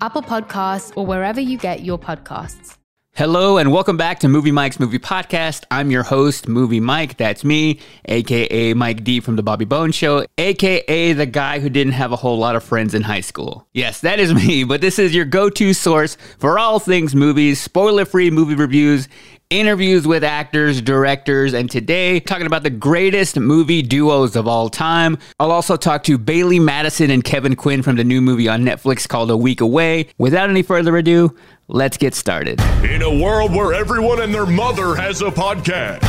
Apple Podcasts, or wherever you get your podcasts. Hello and welcome back to Movie Mike's Movie Podcast. I'm your host, Movie Mike. That's me, aka Mike D from The Bobby Bones Show, aka the guy who didn't have a whole lot of friends in high school. Yes, that is me, but this is your go to source for all things movies, spoiler free movie reviews, interviews with actors, directors, and today talking about the greatest movie duos of all time. I'll also talk to Bailee Madison and Kevin Quinn from the new movie on Netflix called A Week Away. Without any further ado, let's get started. In a world where everyone and their mother has a podcast,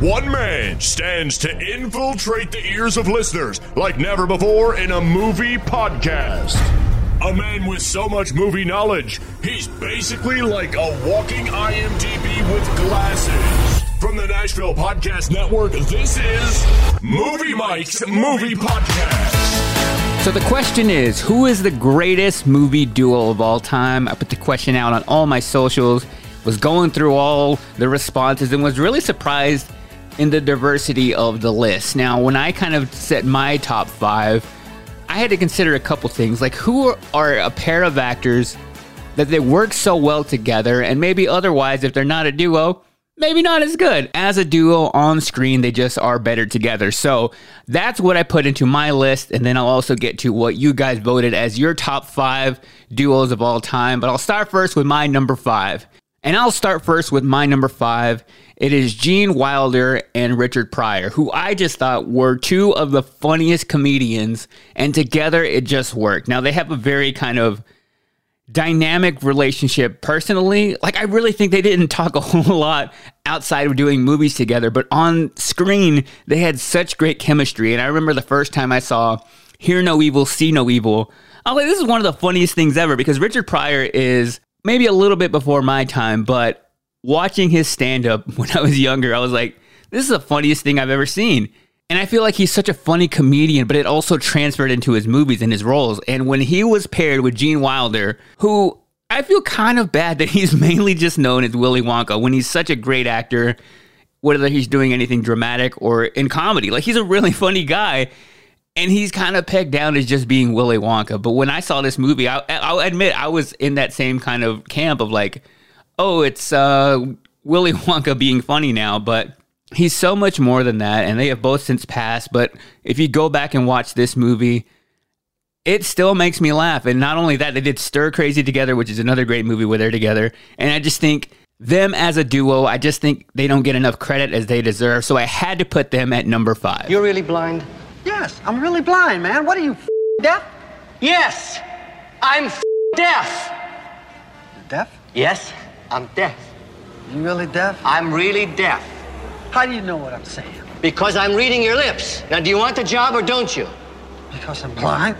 one man stands to infiltrate the ears of listeners like never before in a movie podcast. A man with so much movie knowledge, he's basically like a walking IMDb with glasses. From the Nashville Podcast Network, this is Movie Mike's Movie Podcast. So the question is, who is the greatest movie duo of all time? I put the question out on all my socials, was going through all the responses, and was really surprised in the diversity of the list. Now, when I kind of set my top five, had to consider a couple things, like who are a pair of actors that they work so well together, and maybe otherwise, if they're not a duo, maybe not as good. As a duo on screen, they just are better together. So that's what I put into my list, and then I'll also get to what you guys voted as your top five duos of all time. But I'll start first with my number five. And I'll start first with my number five. It is Gene Wilder and Richard Pryor, who I just thought were two of the funniest comedians, and together it just worked. Now, they have a very kind of dynamic relationship personally. Like, I really think they didn't talk a whole lot outside of doing movies together, but on screen, they had such great chemistry. And I remember the first time I saw Hear No Evil, See No Evil. I was like, this is one of the funniest things ever because Richard Pryor is maybe a little bit before my time, but watching his stand up when I was younger, I was like, this is the funniest thing I've ever seen. And I feel like he's such a funny comedian, but it also transferred into his movies and his roles. And when he was paired with Gene Wilder, who I feel kind of bad that he's mainly just known as Willy Wonka when he's such a great actor, whether he's doing anything dramatic or in comedy. Like he's a really funny guy and he's kind of pegged down as just being Willy Wonka. But when I saw this movie, I, I'll admit I was in that same kind of camp of like, oh, it's uh, Willy Wonka being funny now, but he's so much more than that. And they have both since passed. But if you go back and watch this movie, it still makes me laugh. And not only that, they did Stir Crazy together, which is another great movie where they're together. And I just think them as a duo, I just think they don't get enough credit as they deserve. So I had to put them at number five. You're really blind? Yes, I'm really blind, man. What are you, deaf? Yes, I'm deaf. You're deaf? Yes, I'm deaf. You really deaf? I'm really deaf. How do you know what I'm saying? Because I'm reading your lips. Now, do you want the job or don't you? Because I'm blind?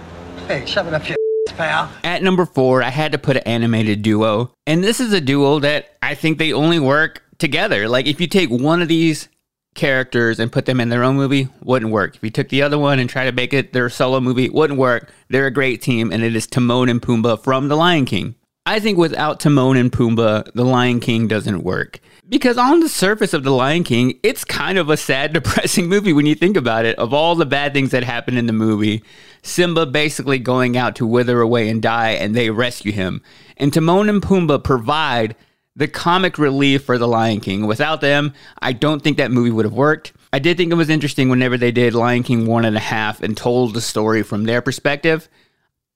Hey, shove it up your pal. At number four, I had to put an animated duo. And this is a duo that I think they only work together. Like, if you take one of these characters and put them in their own movie, wouldn't work. If you took the other one and tried to make it their solo movie, wouldn't work. They're a great team, and it is Timon and Pumbaa from The Lion King. I think without Timon and Pumbaa, The Lion King doesn't work. Because on the surface of The Lion King, it's kind of a sad, depressing movie when you think about it. Of all the bad things that happen in the movie, Simba basically going out to wither away and die, and they rescue him. And Timon and Pumbaa provide the comic relief for The Lion King. Without them, I don't think that movie would have worked. I did think it was interesting whenever they did Lion King one and a half and told the story from their perspective.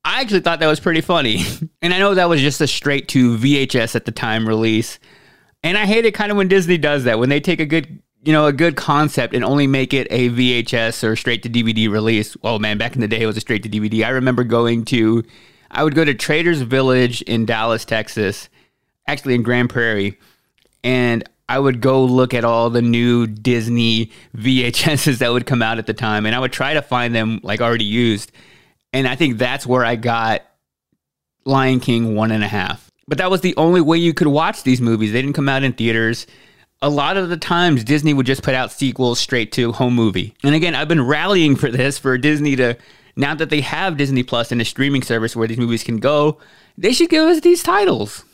I actually thought that was pretty funny. and I know that was just a straight to VHS at the time release. And I hate it kind of when Disney does that, when they take a good, you know, a good concept and only make it a VHS or straight to DVD release. Oh man, back in the day it was a straight to DVD. I remember going to I would go to Trader's Village in Dallas, Texas, actually in Grand Prairie, and I would go look at all the new Disney VHSs that would come out at the time, and I would try to find them like already used. And I think that's where I got Lion King one and a half. But that was the only way you could watch these movies. They didn't come out in theaters. A lot of the times, Disney would just put out sequels straight to home movie. And again, I've been rallying for this for Disney to, now that they have Disney Plus and a streaming service where these movies can go, they should give us these titles.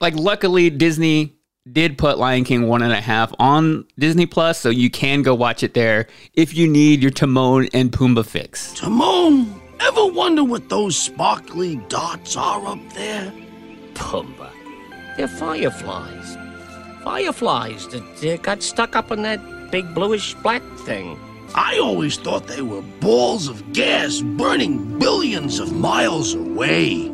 Like, luckily, Disney did put Lion King one and a half on Disney Plus, so you can go watch it there if you need your Timon and Pumbaa fix. Timon, ever wonder what those sparkly dots are up there? Pumbaa, they're fireflies. Fireflies that uh, got stuck up in that big bluish black thing. I always thought they were balls of gas burning billions of miles away.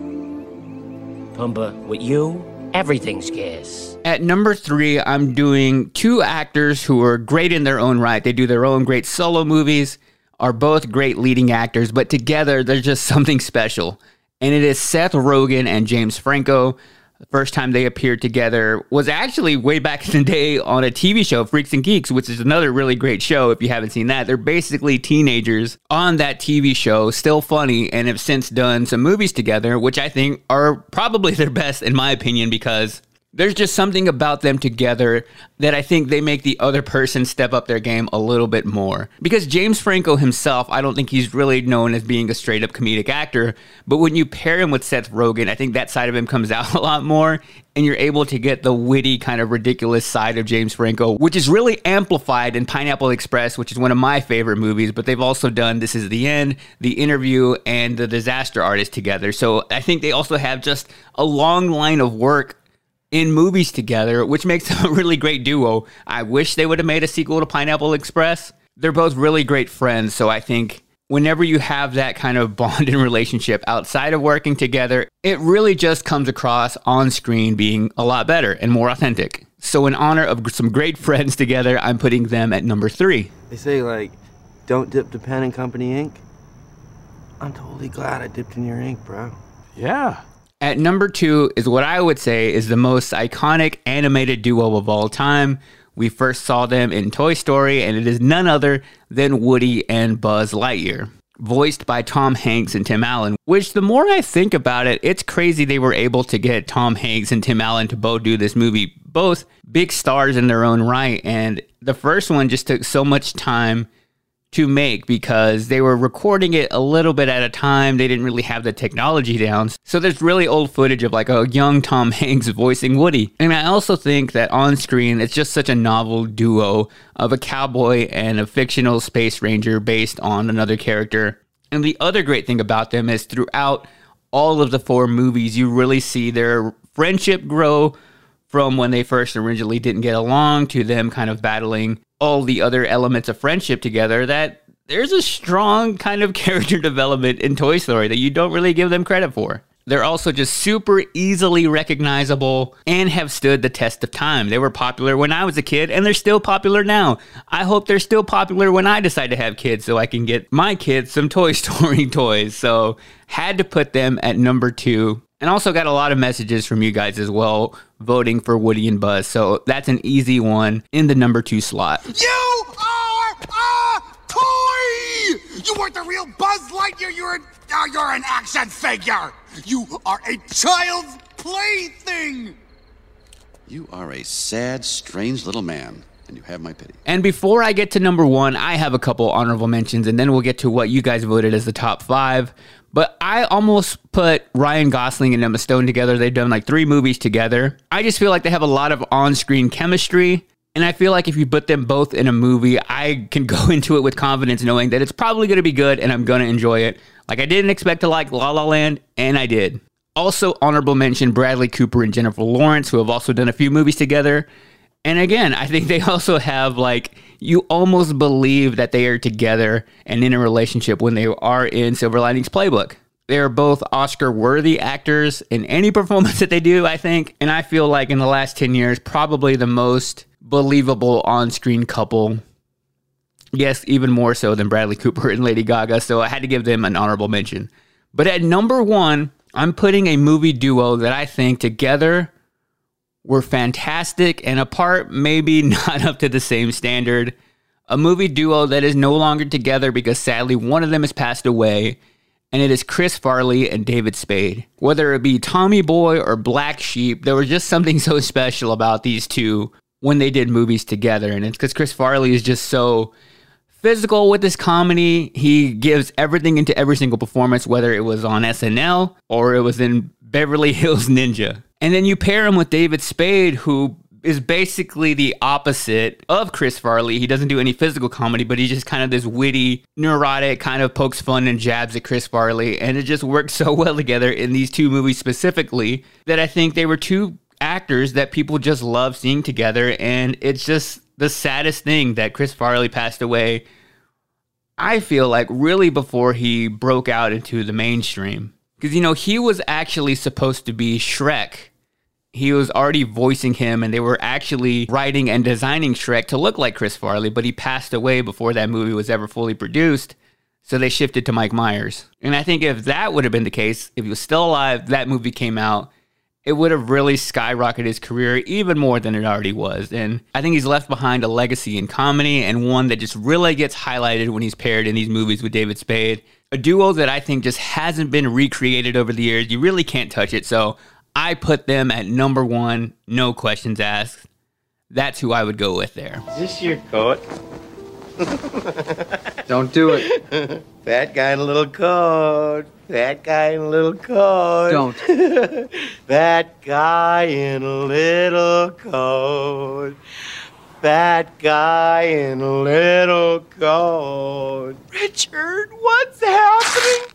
Pumbaa, with you, everything's gas. At number three, I'm doing two actors who are great in their own right. They do their own great solo movies, are both great leading actors, but together they're just something special. And it is Seth Rogen and James Franco. The first time they appeared together was actually way back in the day on a TV show, Freaks and Geeks, which is another really great show if you haven't seen that. They're basically teenagers on that TV show, still funny, and have since done some movies together, which I think are probably their best, in my opinion, because there's just something about them together that I think they make the other person step up their game a little bit more. Because James Franco himself, I don't think he's really known as being a straight up comedic actor, but when you pair him with Seth Rogen, I think that side of him comes out a lot more and you're able to get the witty kind of ridiculous side of James Franco, which is really amplified in Pineapple Express, which is one of my favorite movies, but they've also done This Is the End, The Interview, and The Disaster Artist together. So I think they also have just a long line of work in movies together, which makes them a really great duo. I wish they would have made a sequel to Pineapple Express. They're both really great friends, so I think whenever you have that kind of bond and relationship outside of working together, it really just comes across on screen being a lot better and more authentic. So, in honor of some great friends together, I'm putting them at number three. They say, like, don't dip the pen in company ink. I'm totally glad I dipped in your ink, bro. Yeah. At number two is what I would say is the most iconic animated duo of all time. We first saw them in Toy Story, and it is none other than Woody and Buzz Lightyear, voiced by Tom Hanks and Tim Allen. Which, the more I think about it, it's crazy they were able to get Tom Hanks and Tim Allen to both do this movie. Both big stars in their own right, and the first one just took so much time to make because they were recording it a little bit at a time. They didn't really have the technology down. So there's really old footage of like a young Tom Hanks voicing Woody. And I also think that on screen, it's just such a novel duo of a cowboy and a fictional space ranger based on another character. And the other great thing about them is throughout all of the four movies, you really see their friendship grow from when they first originally didn't get along to them kind of battling all the other elements of friendship together that there's a strong kind of character development in Toy Story that you don't really give them credit for. They're also just super easily recognizable and have stood the test of time. They were popular when I was a kid and they're still popular now. I hope they're still popular when I decide to have kids so I can get my kids some Toy Story toys. So, had to put them at number two. And also got a lot of messages from you guys as well voting for Woody and Buzz. So, that's an easy one in the number two slot. You are a toy! You weren't the real Buzz Lightyear, you're an, uh, you're an action figure! You are a child's plaything! You are a sad, strange little man. and you have my pity. And before I get to number one, I have a couple honorable mentions, and then we'll get to what you guys voted as the top five. But I almost put Ryan Gosling and Emma Stone together. They've done like three movies together. I just feel like they have a lot of on screen chemistry. And I feel like if you put them both in a movie, I can go into it with confidence knowing that it's probably going to be good and I'm going to enjoy it. Like I didn't expect to like La La Land, and I did. Also, honorable mention Bradley Cooper and Jennifer Lawrence, who have also done a few movies together. And again, I think they also have like you almost believe that they are together and in a relationship when they are in Silver Linings Playbook. They are both Oscar worthy actors in any performance that they do, I think. And I feel like in the last 10 years, probably the most believable on screen couple. Yes, even more so than Bradley Cooper and Lady Gaga. So I had to give them an honorable mention. But at number one, I'm putting a movie duo that I think together were fantastic and apart, maybe not up to the same standard. A movie duo that is no longer together because sadly one of them has passed away, and it is Chris Farley and David Spade. Whether it be Tommy Boy or Black Sheep, there was just something so special about these two when they did movies together. And it's because Chris Farley is just so physical with his comedy. He gives everything into every single performance, whether it was on SNL or it was in Beverly Hills Ninja. And then you pair him with David Spade, who is basically the opposite of Chris Farley. He doesn't do any physical comedy, but he's just kind of this witty, neurotic, kind of pokes fun and jabs at Chris Farley. And it just works so well together in these two movies specifically that I think they were two actors that people just love seeing together. And it's just the saddest thing that Chris Farley passed away. I feel like really before he broke out into the mainstream. Because, you know, he was actually supposed to be Shrek. He was already voicing him, and they were actually writing and designing Shrek to look like Chris Farley, but he passed away before that movie was ever fully produced. So they shifted to Mike Myers. And I think if that would have been the case, if he was still alive, that movie came out, it would have really skyrocketed his career even more than it already was. And I think he's left behind a legacy in comedy and one that just really gets highlighted when he's paired in these movies with David Spade a duo that I think just hasn't been recreated over the years. You really can't touch it. So I put them at number one, no questions asked. That's who I would go with there. Is this your coat? Don't do it. Fat guy in a little coat. Fat guy in a little coat. Don't. Fat guy in a little coat. Fat guy in a little coat. Richard, what's happening?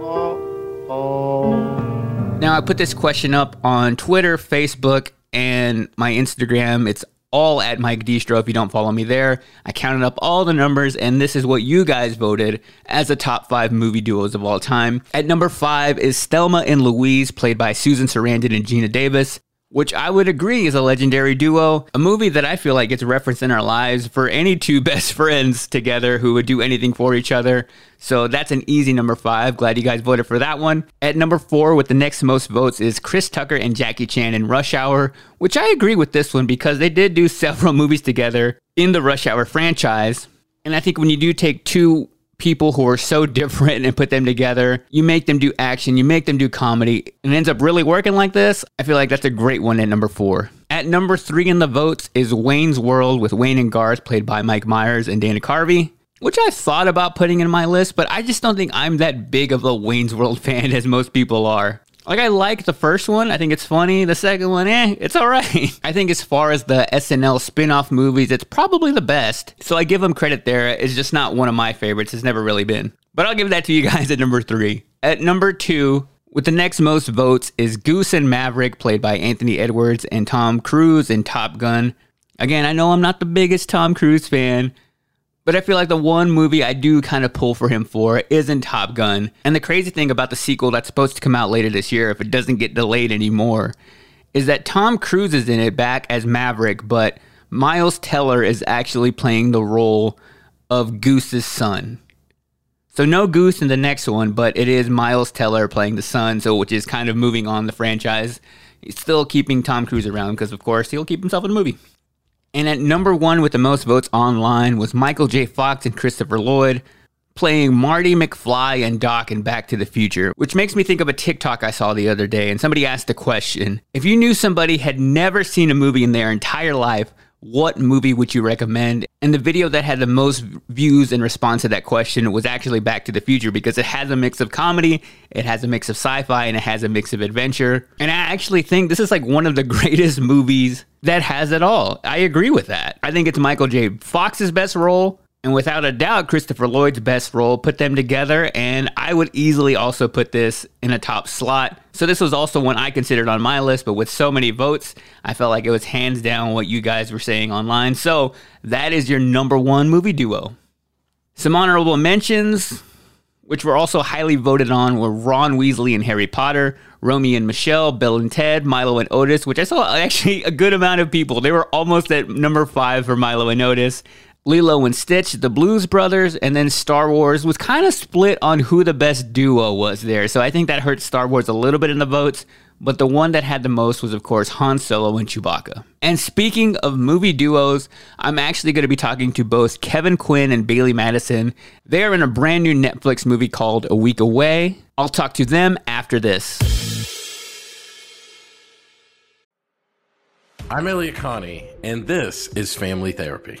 Oh, oh. Now, I put this question up on Twitter, Facebook, and my Instagram. It's all at Mike Deestro if you don't follow me there. I counted up all the numbers, and this is what you guys voted as the top five movie duos of all time. At number five is Thelma and Louise, played by Susan Sarandon and Geena Davis which I would agree is a legendary duo. A movie that I feel like gets referenced in our lives for any two best friends together who would do anything for each other. So that's an easy number five. Glad you guys voted for that one. At number four, with the next most votes, is Chris Tucker and Jackie Chan in Rush Hour, which I agree with this one because they did do several movies together in the Rush Hour franchise. And I think when you do take two people who are so different and put them together. You make them do action, you make them do comedy, and it ends up really working like this. I feel like that's a great one at number four. At number three in the votes is Wayne's World with Wayne and Garth, played by Mike Myers and Dana Carvey. Which I thought about putting in my list, but I just don't think I'm that big of a Wayne's World fan as most people are. Like I like the first one. I think it's funny. The second one, eh, it's all right. I think as far as the SNL spin-off movies, it's probably the best. So I give them credit there. It's just not one of my favorites. It's never really been. But I'll give that to you guys at number 3. At number 2, with the next most votes is Goose and Maverick played by Anthony Edwards and Tom Cruise in Top Gun. Again, I know I'm not the biggest Tom Cruise fan, but I feel like the one movie I do kind of pull for him for is in Top Gun. And the crazy thing about the sequel that's supposed to come out later this year, if it doesn't get delayed anymore, is that Tom Cruise is in it back as Maverick, but Miles Teller is actually playing the role of Goose's son. So no Goose in the next one, but it is Miles Teller playing the son, so which is kind of moving on the franchise. He's still keeping Tom Cruise around because, of course, he'll keep himself in the movie. And at number one with the most votes online was Michael J. Fox and Christopher Lloyd, playing Marty McFly and Doc in Back to the Future, which makes me think of a TikTok I saw the other day. And somebody asked the question If you knew somebody had never seen a movie in their entire life, what movie would you recommend? And the video that had the most views in response to that question was actually Back to the Future because it has a mix of comedy, it has a mix of sci fi, and it has a mix of adventure. And I actually think this is like one of the greatest movies that has it all. I agree with that. I think it's Michael J. Fox's best role. And without a doubt, Christopher Lloyd's best role put them together, and I would easily also put this in a top slot. So this was also one I considered on my list, but with so many votes, I felt like it was hands down what you guys were saying online. So that is your number one movie duo. Some honorable mentions, which were also highly voted on, were Ron Weasley and Harry Potter, Romy and Michelle, Bill and Ted, Milo and Otis, which I saw actually a good amount of people. They were almost at number five for Milo and Otis. Lilo and Stitch, the Blues Brothers, and then Star Wars was kind of split on who the best duo was there. So I think that hurt Star Wars a little bit in the votes. But the one that had the most was, of course, Han Solo and Chewbacca. And speaking of movie duos, I'm actually going to be talking to both Kevin Quinn and Bailee Madison. They are in a brand new Netflix movie called A Week Away. I'll talk to them after this. I'm Elliott Connie, and this is Family Therapy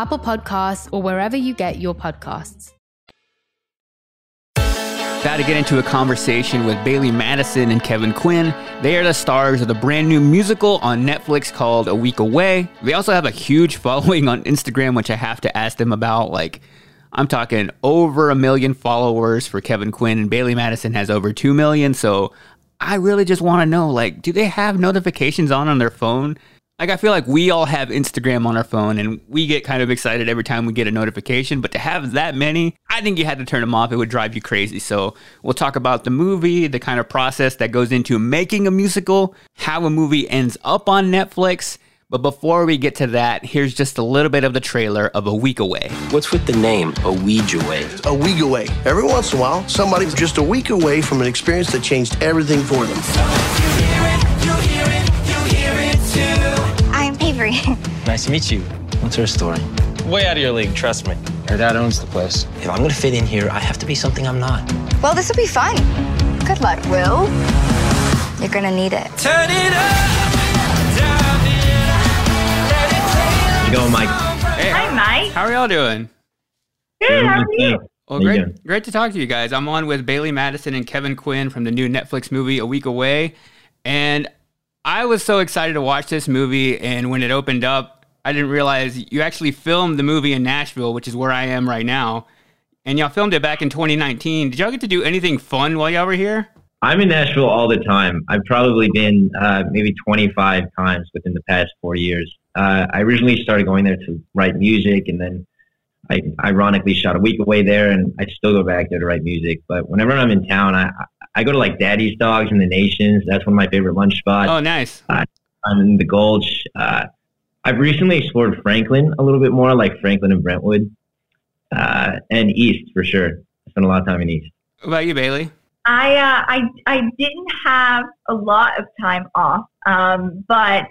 Apple Podcasts, or wherever you get your podcasts. About to get into a conversation with Bailee Madison and Kevin Quinn. They are the stars of the brand new musical on Netflix called A Week Away. They also have a huge following on Instagram, which I have to ask them about. Like, I'm talking over a million followers for Kevin Quinn, and Bailee Madison has over 2 million. So I really just want to know like, do they have notifications on on their phone? Like I feel like we all have Instagram on our phone and we get kind of excited every time we get a notification, but to have that many, I think you had to turn them off. It would drive you crazy. So we'll talk about the movie, the kind of process that goes into making a musical, how a movie ends up on Netflix. But before we get to that, here's just a little bit of the trailer of A Week Away. What's with the name, A Week Away? A week away. Every once in a while, somebody's just a week away from an experience that changed everything for them. Avery. Nice to meet you. What's her story? Way out of your league, trust me. Her dad owns the place. If I'm gonna fit in here, I have to be something I'm not. Well, this will be fun. Good luck, Will. You're gonna need it. Turn it up. You going, Mike? Hey, Hi, Mike. How are y'all doing? Good. How are you? Well, How great, doing? great to talk to you guys. I'm on with Bailee Madison and Kevin Quinn from the new Netflix movie A Week Away, and I was so excited to watch this movie. And when it opened up, I didn't realize you actually filmed the movie in Nashville, which is where I am right now. And y'all filmed it back in 2019. Did y'all get to do anything fun while y'all were here? I'm in Nashville all the time. I've probably been uh, maybe 25 times within the past four years. Uh, I originally started going there to write music, and then I ironically shot a week away there, and I still go back there to write music. But whenever I'm in town, I I go to like Daddy's Dogs in the Nations. That's one of my favorite lunch spots. Oh, nice. Uh, I'm in the Gulch. Uh, I've recently explored Franklin a little bit more, like Franklin and Brentwood, uh, and East for sure. I spent a lot of time in East. What about you, Bailee? I uh, I I didn't have a lot of time off, um, but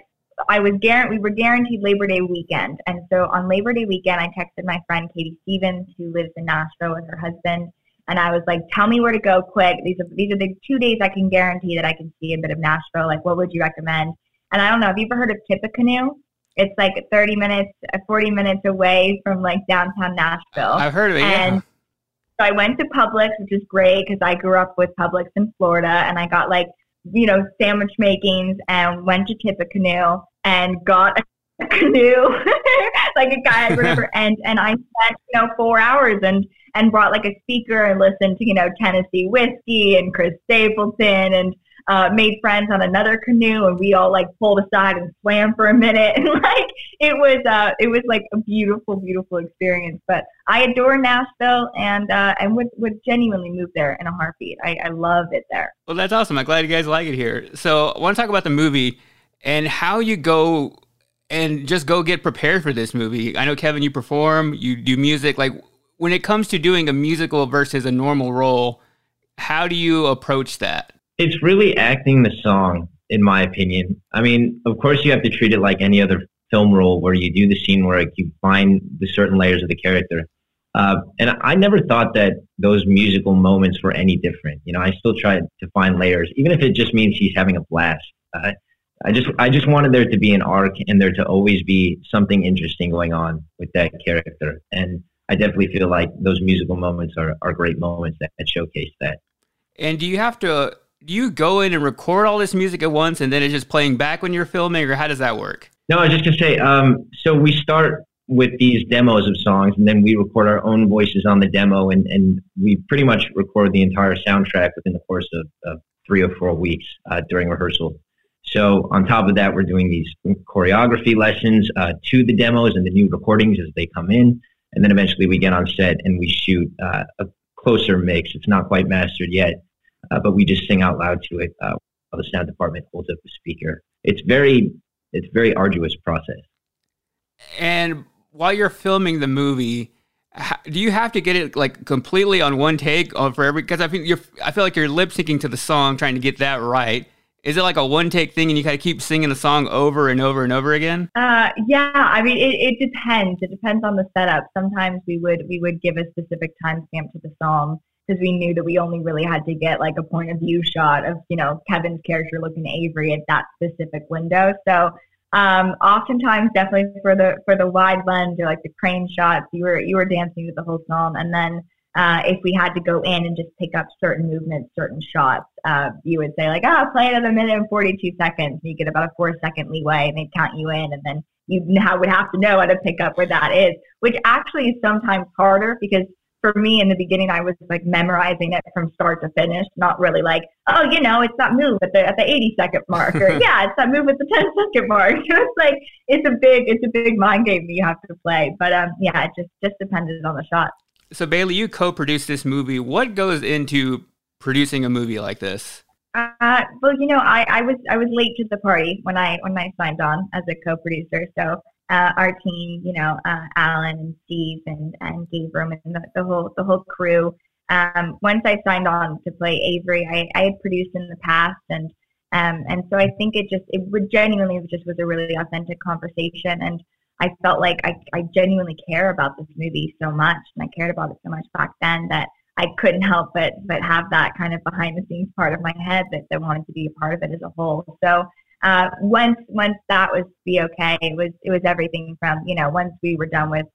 I was guaranteed we were guaranteed Labor Day weekend, and so on Labor Day weekend, I texted my friend Katie Stevens, who lives in Nashville with her husband, and I was like, "Tell me where to go quick. These are these are the two days I can guarantee that I can see a bit of Nashville. Like, what would you recommend?" And I don't know. Have you ever heard of Tip-A-Canoe? It's like 30 minutes, uh, 40 minutes away from like downtown Nashville. I've heard of it. yeah. And so I went to Publix, which is great because I grew up with Publix in Florida, and I got like you know sandwich makings and went to Tip-A-Canoe and got a canoe like a guy whatever, and and I spent you know four hours and and brought like a speaker and listened to you know Tennessee whiskey and Chris Stapleton and uh, made friends on another canoe and we all like pulled aside and swam for a minute and like it was uh it was like a beautiful beautiful experience but I adore Nashville and uh and would would genuinely move there in a heartbeat I, I love it there Well, that's awesome. I'm glad you guys like it here. So, I want to talk about the movie and how you go and just go get prepared for this movie. I know, Kevin, you perform, you do music. Like, when it comes to doing a musical versus a normal role, how do you approach that? It's really acting the song, in my opinion. I mean, of course, you have to treat it like any other film role where you do the scene work, you find the certain layers of the character. Uh, and I never thought that those musical moments were any different. You know, I still try to find layers, even if it just means he's having a blast. Uh, I just, I just wanted there to be an arc and there to always be something interesting going on with that character. And I definitely feel like those musical moments are, are great moments that, that showcase that. And do you have to, do you go in and record all this music at once and then it's just playing back when you're filming, or how does that work? No, I was just gonna say. Um, so we start with these demos of songs, and then we record our own voices on the demo, and, and we pretty much record the entire soundtrack within the course of, of three or four weeks uh, during rehearsal. So on top of that, we're doing these choreography lessons uh, to the demos and the new recordings as they come in, and then eventually we get on set and we shoot uh, a closer mix. It's not quite mastered yet, uh, but we just sing out loud to it uh, while the sound department holds up the speaker. It's very it's very arduous process. And while you're filming the movie, do you have to get it like completely on one take or for every? Because I feel you're, I feel like you're lip syncing to the song, trying to get that right. Is it like a one take thing, and you kind of keep singing the song over and over and over again? Uh, yeah, I mean, it, it depends. It depends on the setup. Sometimes we would we would give a specific timestamp to the song because we knew that we only really had to get like a point of view shot of you know Kevin's character looking at Avery at that specific window. So um, oftentimes, definitely for the for the wide lens or like the crane shots, you were you were dancing with the whole song, and then. Uh, if we had to go in and just pick up certain movements, certain shots, uh, you would say like, "Oh, play another minute and 42 seconds." And you get about a four second leeway, and they'd count you in, and then you now would have to know how to pick up where that is, which actually is sometimes harder because for me in the beginning, I was like memorizing it from start to finish, not really like, oh, you know, it's that move at the at the 80 second mark, or yeah, it's that move at the 10 second mark. it's like it's a big it's a big mind game that you have to play. But um, yeah, it just just depended on the shot. So Bailee, you co-produced this movie. What goes into producing a movie like this? Uh, well, you know, I, I was I was late to the party when I when I signed on as a co-producer. So uh, our team, you know, uh, Alan and Steve and and Gabriel and the, the whole the whole crew. Um, once I signed on to play Avery, I, I had produced in the past, and um, and so I think it just it genuinely just was a really authentic conversation, and I felt like I, I genuinely care about this movie so much, and I cared about it so much back then that I couldn't help but but have that kind of behind the scenes part of my head that, that wanted to be a part of it as a whole. So uh, once once that was be okay, it was it was everything from you know once we were done with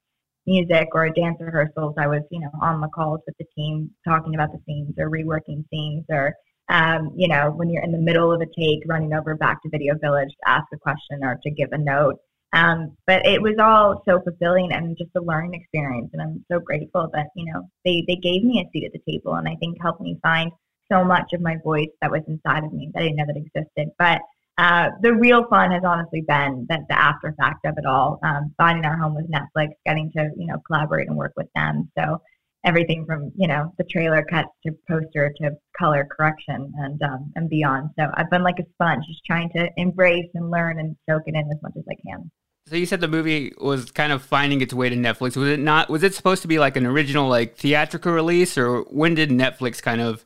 music or dance rehearsals, I was you know on the calls with the team talking about the scenes or reworking scenes or um, you know when you're in the middle of a take running over back to Video Village to ask a question or to give a note. Um, but it was all so fulfilling and just a learning experience. And I'm so grateful that, you know, they, they gave me a seat at the table and I think helped me find so much of my voice that was inside of me that I didn't know that existed. But uh, the real fun has honestly been that the after fact of it all. Um, finding our home with Netflix, getting to, you know, collaborate and work with them. So everything from, you know, the trailer cuts to poster to color correction and, um, and beyond. So I've been like a sponge, just trying to embrace and learn and soak it in as much as I can. So you said the movie was kind of finding its way to Netflix. Was it not? Was it supposed to be like an original like theatrical release, or when did Netflix kind of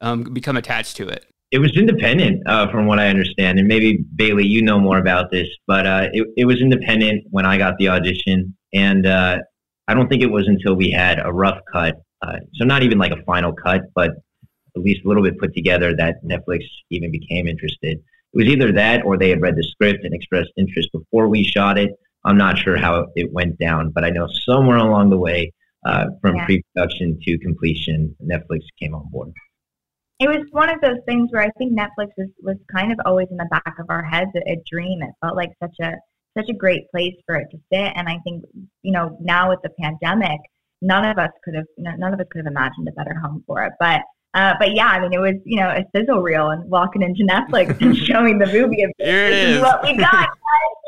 um, become attached to it? It was independent, uh, from what I understand, and maybe Bailee, you know more about this, but uh, it, it was independent when I got the audition, and uh, I don't think it was until we had a rough cut, uh, so not even like a final cut, but at least a little bit put together that Netflix even became interested it was either that or they had read the script and expressed interest before we shot it. I'm not sure how it went down, but I know somewhere along the way, uh, from yeah. pre-production to completion, Netflix came on board. It was one of those things where I think Netflix was, was kind of always in the back of our heads, a, a dream. It felt like such a such a great place for it to sit, and I think you know now with the pandemic, none of us could have none of us could have imagined a better home for it. But uh, but yeah, I mean, it was you know a sizzle reel and walking into Netflix and showing the movie. Of, Here it is. is what we got.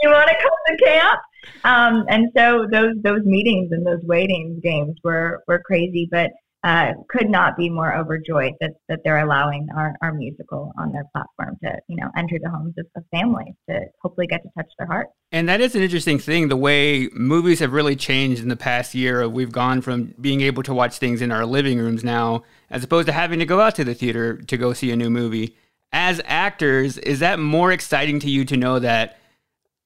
you want to come to camp? Um, and so those those meetings and those waiting games were were crazy, but uh, could not be more overjoyed that, that they're allowing our, our musical on their platform to you know enter the homes of, of families to hopefully get to touch their hearts. And that is an interesting thing. The way movies have really changed in the past year. We've gone from being able to watch things in our living rooms now, as opposed to having to go out to the theater to go see a new movie. As actors, is that more exciting to you to know that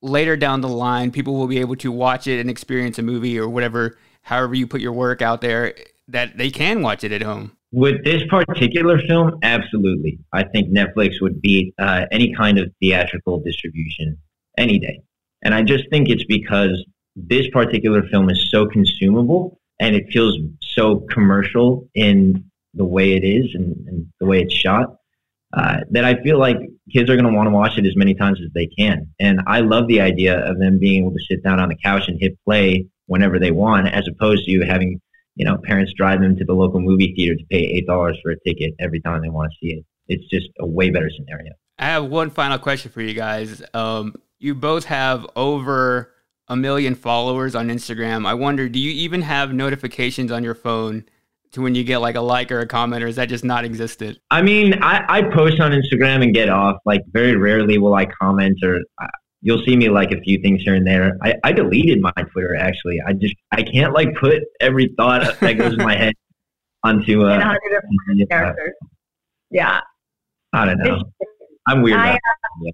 later down the line, people will be able to watch it and experience a movie or whatever, however you put your work out there? that they can watch it at home. With this particular film, absolutely. I think Netflix would beat uh, any kind of theatrical distribution any day. And I just think it's because this particular film is so consumable and it feels so commercial in the way it is and, and the way it's shot uh, that I feel like kids are going to want to watch it as many times as they can. And I love the idea of them being able to sit down on the couch and hit play whenever they want, as opposed to having you know, parents drive them to the local movie theater to pay eight dollars for a ticket every time they want to see it. It's just a way better scenario. I have one final question for you guys. Um, you both have over a million followers on Instagram. I wonder, do you even have notifications on your phone to when you get like a like or a comment, or is that just not existed? I mean, I, I post on Instagram and get off. Like very rarely will I comment or you'll see me like a few things here and there. I, I deleted my Twitter actually. I just I can't like put every thought that goes in my head onto uh, a characters. Yeah. I don't know. I'm weird. I, uh,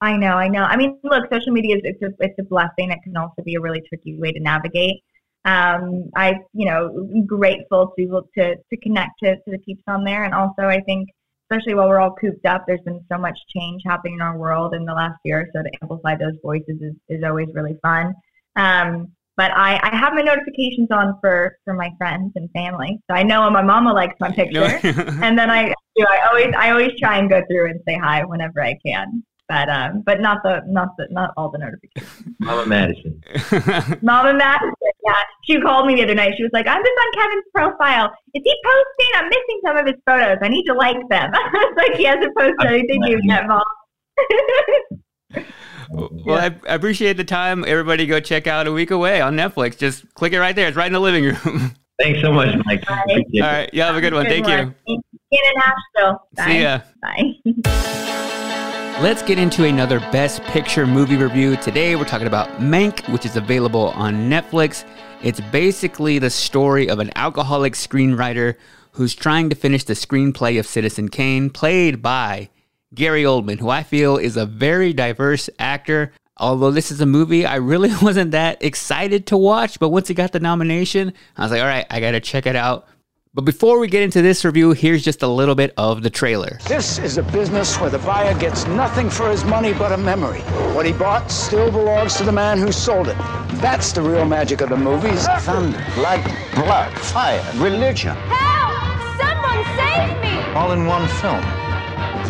I know, I know. I mean, look, social media is it's a it's a blessing. It can also be a really tricky way to navigate. Um, I, you know, grateful to to to connect to, to the peeps on there, and also I think especially while we're all cooped up, there's been so much change happening in our world in the last year. So to amplify those voices is, is always really fun. Um, but I, I have my notifications on for, for my friends and family. So I know when my mama likes my picture. and then I do I always I always try and go through and say hi whenever I can. But um but not the not the not all the notifications. Mama Madison. Mama Madison, Yeah, she called me the other night. She was like, "I'm just on Kevin's profile. Is he posting? I'm missing some of his photos. I need to like them." I was like, "He hasn't posted anything new yet, Mom." Well, I, I appreciate the time. Everybody go check out A Week Away on Netflix. Just click it right there. It's right in the living room. Thanks so much, Mike. All right. Yeah, have a good one. Thank you. In Nashville. Bye. See ya. Bye. Let's get into another Best Picture movie review. Today we're talking about Mank, which is available on Netflix. It's basically the story of an alcoholic screenwriter who's trying to finish the screenplay of Citizen Kane, played by Gary Oldman, who I feel is a very diverse actor. Although this is a movie I really wasn't that excited to watch, but once he got the nomination, I was like, all right, I gotta check it out. But before we get into this review, here's just a little bit of the trailer. This is a business where the buyer gets nothing for his money but a memory. What he bought still belongs to the man who sold it. That's the real magic of the movies. Thunder, lightning, blood, fire, religion. Help! Someone save me! All in one film.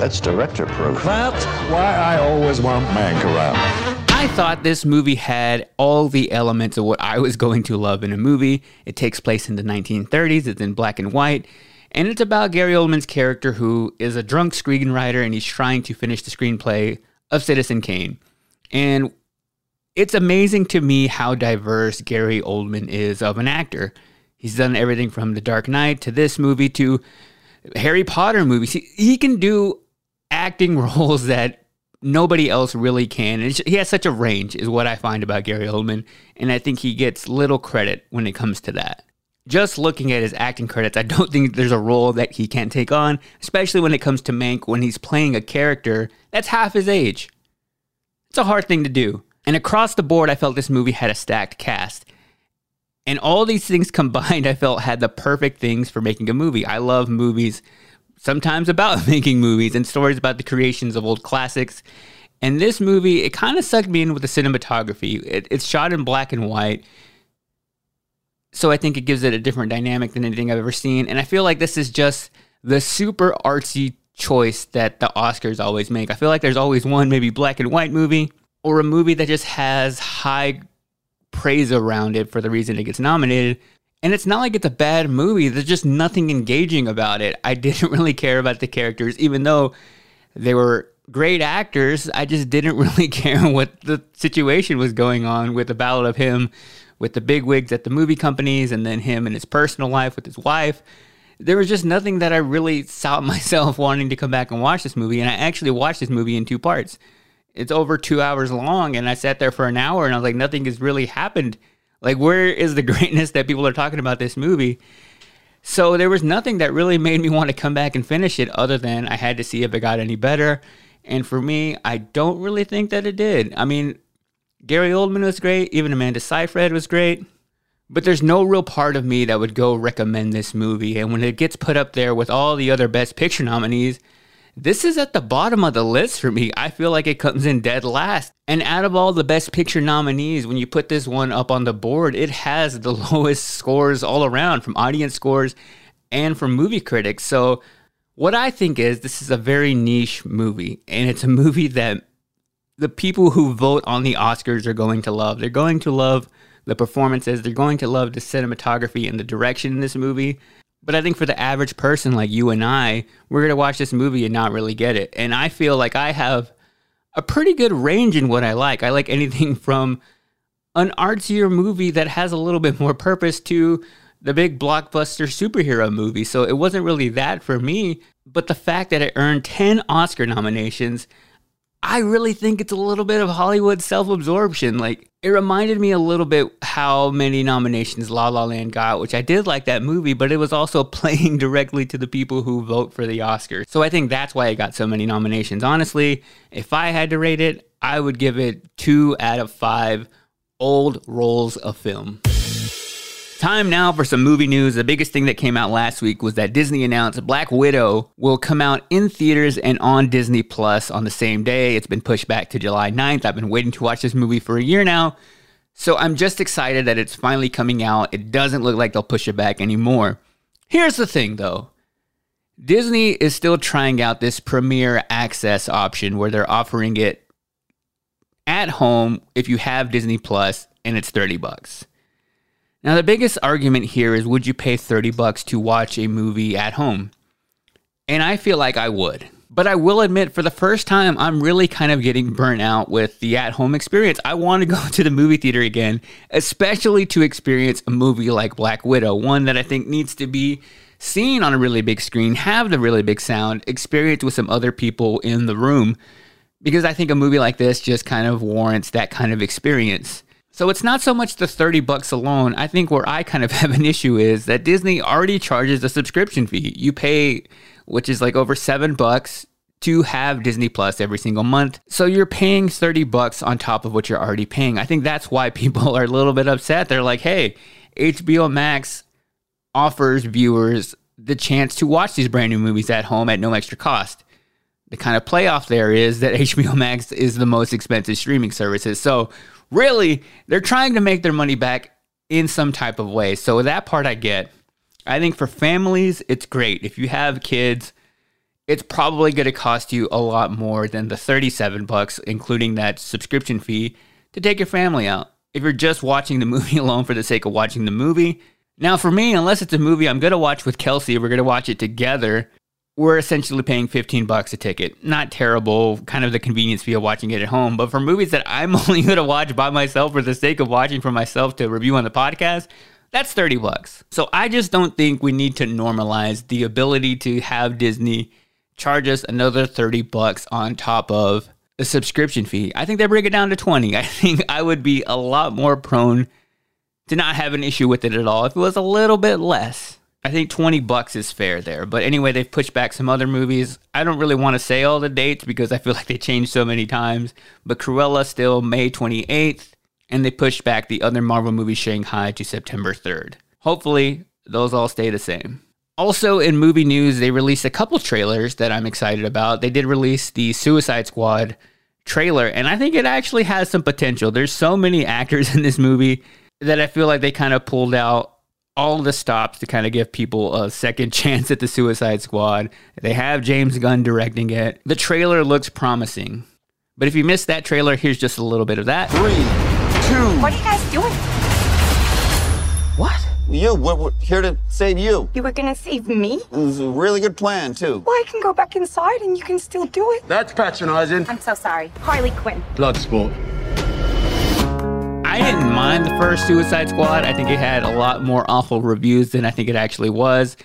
That's director proof. That's why I always want Mank around. I thought this movie had all the elements of what I was going to love in a movie. It takes place in the 1930s, it's in black and white, and it's about Gary Oldman's character who is a drunk screenwriter and he's trying to finish the screenplay of Citizen Kane. And it's amazing to me how diverse Gary Oldman is of an actor. He's done everything from The Dark Knight to this movie to Harry Potter movies. He, he can do acting roles that nobody else really can. And he has such a range, is what I find about Gary Oldman. And I think he gets little credit when it comes to that. Just looking at his acting credits, I don't think there's a role that he can't take on, especially when it comes to Mank when he's playing a character that's half his age. It's a hard thing to do. And across the board, I felt this movie had a stacked cast. And all these things combined, I felt had the perfect things for making a movie. I love movies sometimes about making movies and stories about the creations of old classics. And this movie, it kind of sucked me in with the cinematography. It, it's shot in black and white. So I think it gives it a different dynamic than anything I've ever seen. And I feel like this is just the super artsy choice that the Oscars always make. I feel like there's always one maybe black and white movie or a movie that just has high praise around it for the reason it gets nominated. And it's not like it's a bad movie. There's just nothing engaging about it. I didn't really care about the characters, even though they were great actors. I just didn't really care what the situation was going on with the Ballad of him with the big wigs at the movie companies and then him in his personal life with his wife. There was just nothing that I really saw myself wanting to come back and watch this movie. And I actually watched this movie in two parts. It's over two hours long, and I sat there for an hour and I was like, nothing has really happened like, where is the greatness that people are talking about this movie? So there was nothing that really made me want to come back and finish it other than I had to see if it got any better. And for me, I don't really think that it did. I mean, Gary Oldman was great, even Amanda Seyfried was great. But there's no real part of me that would go recommend this movie. And when it gets put up there with all the other Best Picture nominees, this is at the bottom of the list for me. I feel like it comes in dead last. And out of all the best picture nominees, when you put this one up on the board, it has the lowest scores all around from audience scores and from movie critics. So, what I think is this is a very niche movie, and it's a movie that the people who vote on the Oscars are going to love. They're going to love the performances, they're going to love the cinematography and the direction in this movie. But I think for the average person like you and I, we're going to watch this movie and not really get it. And I feel like I have a pretty good range in what I like. I like anything from an artsier movie that has a little bit more purpose to the big blockbuster superhero movie. So it wasn't really that for me. But the fact that it earned 10 Oscar nominations I really think it's a little bit of Hollywood self absorption. Like, it reminded me a little bit how many nominations La La Land got, which I did like that movie, but it was also playing directly to the people who vote for the Oscars. So I think that's why it got so many nominations. Honestly, if I had to rate it, I would give it two out of five old rolls of film. Time now for some movie news. The biggest thing that came out last week was that Disney announced Black Widow will come out in theaters and on Disney Plus on the same day. It's been pushed back to July 9th. I've been waiting to watch this movie for a year now. So I'm just excited that it's finally coming out. It doesn't look like they'll push it back anymore. Here's the thing though. Disney is still trying out this premiere access option where they're offering it at home if you have Disney Plus and it's 30 bucks. Now, the biggest argument here is would you pay 30 bucks to watch a movie at home? And I feel like I would. But I will admit, for the first time, I'm really kind of getting burnt out with the at home experience. I want to go to the movie theater again, especially to experience a movie like Black Widow, one that I think needs to be seen on a really big screen, have the really big sound, experience with some other people in the room, because I think a movie like this just kind of warrants that kind of experience. So it's not so much the 30 bucks alone. I think where I kind of have an issue is that Disney already charges a subscription fee. You pay which is like over 7 bucks to have Disney Plus every single month. So you're paying 30 bucks on top of what you're already paying. I think that's why people are a little bit upset. They're like, "Hey, HBO Max offers viewers the chance to watch these brand new movies at home at no extra cost." The kind of playoff there is that HBO Max is the most expensive streaming services. So really, they're trying to make their money back in some type of way. So that part I get. I think for families, it's great. If you have kids, it's probably going to cost you a lot more than the 37 bucks including that subscription fee to take your family out. If you're just watching the movie alone for the sake of watching the movie. Now for me, unless it's a movie I'm going to watch with Kelsey, we're going to watch it together, we're essentially paying 15 bucks a ticket. Not terrible, kind of the convenience fee of watching it at home, but for movies that I'm only going to watch by myself for the sake of watching for myself to review on the podcast, that's 30 bucks. So I just don't think we need to normalize the ability to have Disney charge us another 30 bucks on top of the subscription fee. I think they bring it down to 20. I think I would be a lot more prone to not have an issue with it at all if it was a little bit less. I think 20 bucks is fair there. But anyway, they've pushed back some other movies. I don't really want to say all the dates because I feel like they changed so many times. But Cruella still May 28th and they pushed back the other Marvel movie Shang-Chi to September 3rd. Hopefully, those all stay the same. Also, in movie news, they released a couple trailers that I'm excited about. They did release the Suicide Squad trailer, and I think it actually has some potential. There's so many actors in this movie that I feel like they kind of pulled out all the stops to kind of give people a second chance at the Suicide Squad. They have James Gunn directing it. The trailer looks promising. But if you missed that trailer, here's just a little bit of that. Three two. What are you guys doing? What? You. We're, we're, here to save you. You were gonna save me? It was a really good plan, too. Well, I can go back inside and you can still do it. That's patronizing. I'm so sorry. Harley Quinn. Bloodsport. I didn't mind the first Suicide Squad. I think it had a lot more awful reviews than I think it actually was.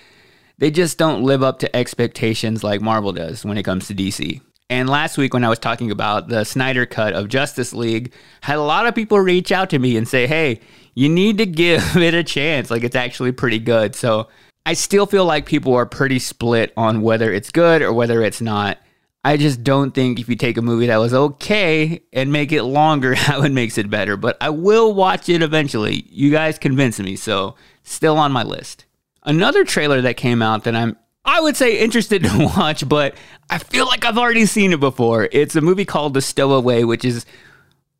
They just don't live up to expectations like Marvel does when it comes to DC. And last week, when I was talking about the Snyder cut of Justice League, had a lot of people reach out to me and say, hey, you need to give it a chance. Like, it's actually pretty good. So I still feel like people are pretty split on whether it's good or whether it's not. I just don't think if you take a movie that was okay and make it longer, how it makes it better. But I will watch it eventually. You guys convince me. So, still on my list. Another trailer that came out that I'm I would say interested to watch, but I feel like I've already seen it before. It's a movie called The Stowaway, which is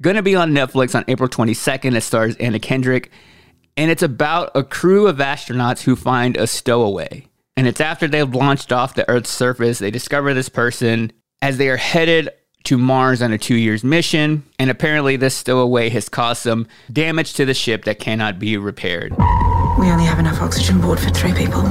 going to be on Netflix on April 22nd. It stars Anna Kendrick, and it's about a crew of astronauts who find a stowaway. And it's after they've launched off the Earth's surface, they discover this person as they are headed to Mars on a two years mission. And apparently, this stowaway has caused some damage to the ship that cannot be repaired. We only have enough oxygen board for three people.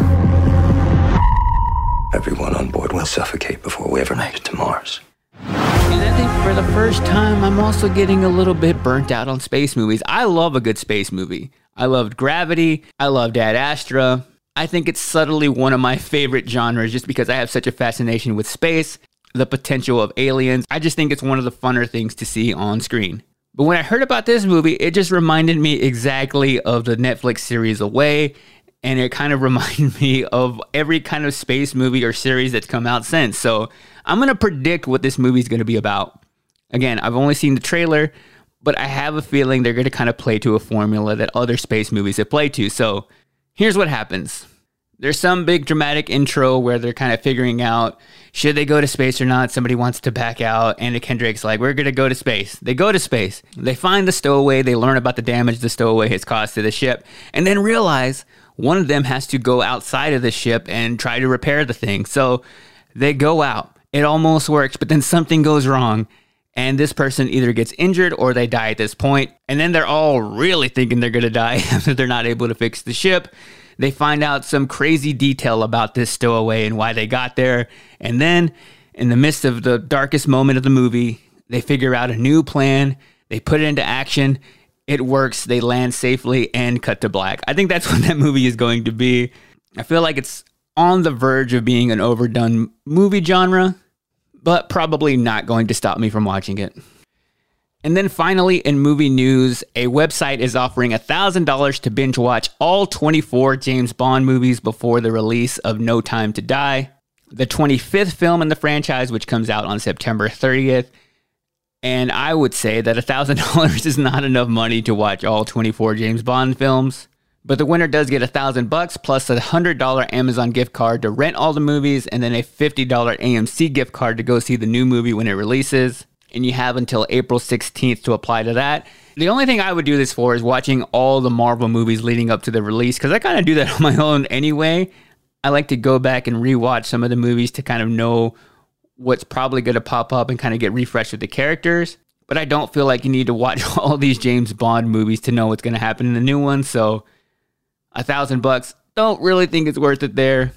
Everyone on board will suffocate before we ever make it to Mars. And I think for the first time, I'm also getting a little bit burnt out on space movies. I love a good space movie. I loved Gravity. I loved Ad Astra. I think it's subtly one of my favorite genres just because I have such a fascination with space, the potential of aliens. I just think it's one of the funner things to see on screen. But when I heard about this movie, it just reminded me exactly of the Netflix series Away and it kind of reminded me of every kind of space movie or series that's come out since. So I'm gonna predict what this movie is gonna be about. Again, I've only seen the trailer, but I have a feeling they're gonna kind of play to a formula that other space movies have played to. So here's what happens. There's some big dramatic intro where they're kind of figuring out should they go to space or not. Somebody wants to back out. Anna Kendrick's like, we're to go to space. They go to space. They find the stowaway. They learn about the damage the stowaway has caused to the ship and then realize one of them has to go outside of the ship and try to repair the thing. So they go out. It almost works, but then something goes wrong and this person either gets injured or they die at this point. And then they're all really thinking they're going to die after they're not able to fix the ship. They find out some crazy detail about this stowaway and why they got there. And then, in the midst of the darkest moment of the movie, they figure out a new plan. They put it into action. It works. They land safely and cut to black. I think that's what that movie is going to be. I feel like it's on the verge of being an overdone movie genre, but probably not going to stop me from watching it. And then finally, in movie news, a website is offering $1,000 to binge watch all 24 James Bond movies before the release of No Time to Die, the 25th film in the franchise, which comes out on September 30th. And I would say that $1,000 is not enough money to watch all 24 James Bond films. But the winner does get a thousand bucks plus a hundred dollar Amazon gift card to rent all the movies, and then a fifty dollar AMC gift card to go see the new movie when it releases. And you have until April 16th to apply to that. The only thing I would do this for is watching all the Marvel movies leading up to the release, because I kind of do that on my own anyway. I like to go back and rewatch some of the movies to kind of know what's probably going to pop up and kind of get refreshed with the characters. But I don't feel like you need to watch all these James Bond movies to know what's going to happen in the new one. So a thousand bucks. Don't really think it's worth it there.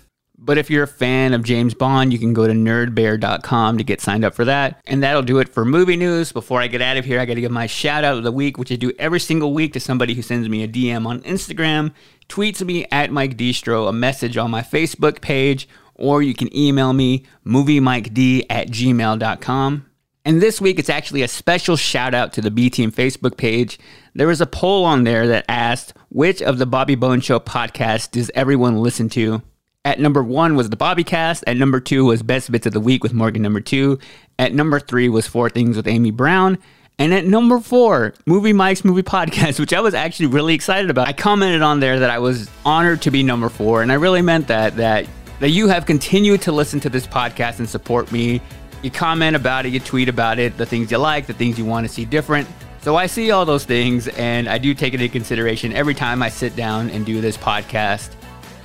But if you're a fan of James Bond, you can go to nerdbear.com to get signed up for that. And that'll do it for movie news. Before I get out of here, I got to give my shout out of the week, which I do every single week to somebody who sends me a DM on Instagram, tweets me at Mike Deestro, a message on my Facebook page, or you can email me, moviemiked at gmail.com. And this week, it's actually a special shout out to the B Team Facebook page. There was a poll on there that asked, which of the Bobby Bones Show podcasts does everyone listen to? At number one was the Bobbycast. At number two was Best Bits of the Week with Morgan number two. At number three was Four Things with Amy Brown. And at number four, Movie Mike's Movie Podcast, which I was actually really excited about. I commented on there that I was honored to be number four, and I really meant that that that you have continued to listen to this podcast and support me. You comment about it, you tweet about it, the things you like, the things you want to see different. So I see all those things, and I do take it into consideration every time I sit down and do this podcast.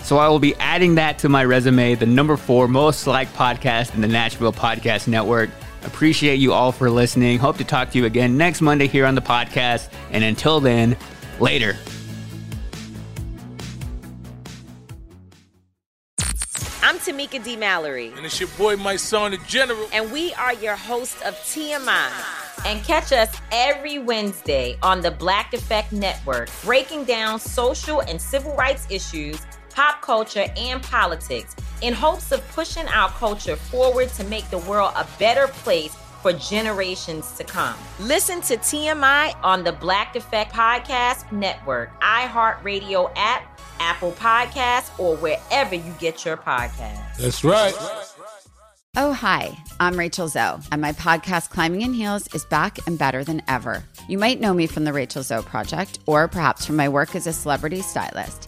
So I will be adding that to my resume, the number four most liked podcast in the Nashville Podcast Network. Appreciate you all for listening. Hope to talk to you again next Monday here on the podcast. And until then, later. I'm Tamika D. Mallory. And it's your boy, Mysonne, the General. And we are your host of TMI. And catch us every Wednesday on the Black Effect Network, breaking down social and civil rights issues, pop culture, and politics in hopes of pushing our culture forward to make the world a better place for generations to come. Listen to TMI on the Black Effect Podcast Network, iHeartRadio app, Apple Podcasts, or wherever you get your podcasts. That's right. Oh, hi, I'm Rachel Zoe, and my podcast, Climbing in Heels, is back and better than ever. You might know me from the Rachel Zoe Project, or perhaps from my work as a celebrity stylist.